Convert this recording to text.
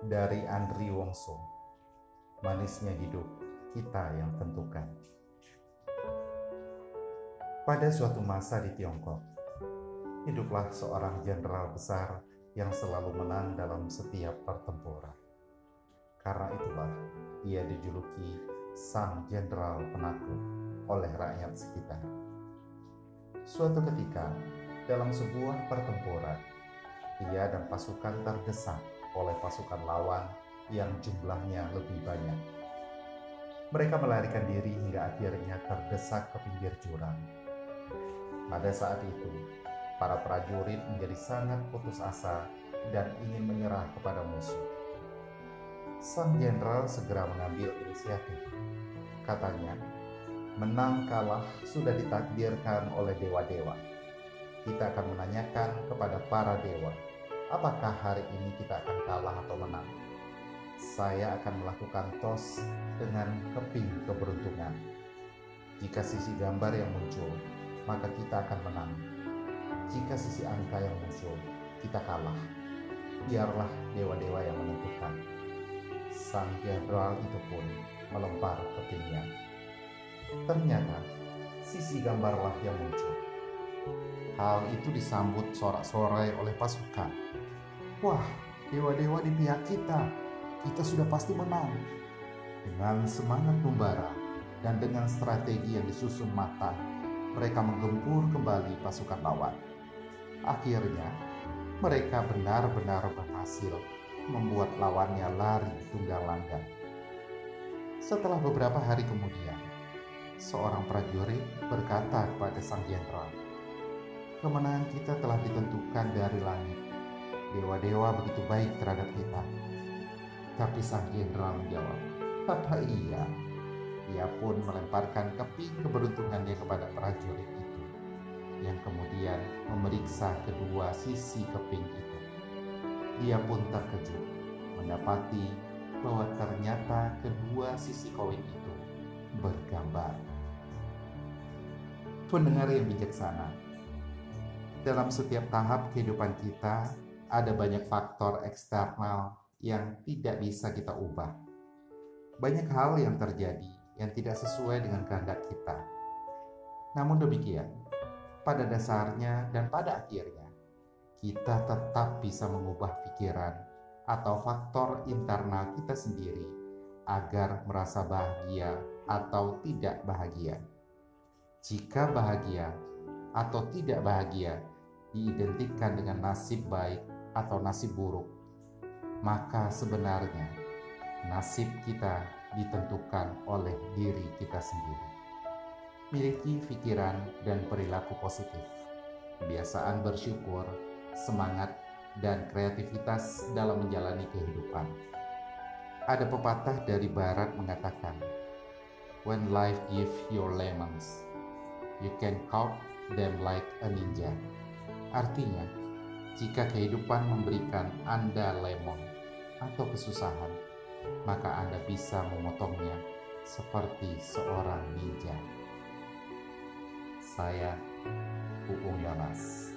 dari Andri Wongso. Manisnya hidup kita yang tentukan. Pada suatu masa di Tiongkok, hiduplah seorang jenderal besar yang selalu menang dalam setiap pertempuran. Karena itulah ia dijuluki sang jenderal penakluk oleh rakyat sekitar. Suatu ketika, dalam sebuah pertempuran, ia dan pasukan terdesak oleh pasukan lawan yang jumlahnya lebih banyak. Mereka melarikan diri hingga akhirnya terdesak ke pinggir jurang. Pada saat itu, para prajurit menjadi sangat putus asa dan ingin menyerah kepada musuh. Sang jenderal segera mengambil inisiatif. Katanya, menang kalah sudah ditakdirkan oleh dewa-dewa. Kita akan menanyakan kepada para dewa apakah hari ini kita akan kalah atau menang. Saya akan melakukan tos dengan keping keberuntungan. Jika sisi gambar yang muncul, maka kita akan menang. Jika sisi angka yang muncul, kita kalah. Biarlah dewa-dewa yang menentukan. Sang jenderal itu pun melempar kepingnya. Ternyata sisi gambarlah yang muncul. Hal itu disambut sorak-sorai oleh pasukan Wah, dewa-dewa di pihak kita. Kita sudah pasti menang. Dengan semangat membara dan dengan strategi yang disusun matang, mereka menggempur kembali pasukan lawan. Akhirnya, mereka benar-benar berhasil membuat lawannya lari tunggang langgang. Setelah beberapa hari kemudian, seorang prajurit berkata kepada sang jenderal, "Kemenangan kita telah ditentukan dari langit dewa-dewa begitu baik terhadap kita. Tapi sang jenderal menjawab, apa iya? Ia pun melemparkan keping keberuntungannya kepada prajurit itu, yang kemudian memeriksa kedua sisi keping itu. Dia pun terkejut mendapati bahwa ternyata kedua sisi koin itu bergambar. Pendengar yang bijaksana, dalam setiap tahap kehidupan kita, ada banyak faktor eksternal yang tidak bisa kita ubah. Banyak hal yang terjadi yang tidak sesuai dengan kehendak kita. Namun demikian, pada dasarnya dan pada akhirnya, kita tetap bisa mengubah pikiran atau faktor internal kita sendiri agar merasa bahagia atau tidak bahagia. Jika bahagia atau tidak bahagia diidentikan dengan nasib baik atau nasib buruk, maka sebenarnya nasib kita ditentukan oleh diri kita sendiri. Miliki pikiran dan perilaku positif, kebiasaan bersyukur, semangat, dan kreativitas dalam menjalani kehidupan. Ada pepatah dari barat mengatakan, When life gives you lemons, you can cut them like a ninja. Artinya, jika kehidupan memberikan Anda lemon atau kesusahan, maka Anda bisa memotongnya seperti seorang ninja. Saya Uung Damas.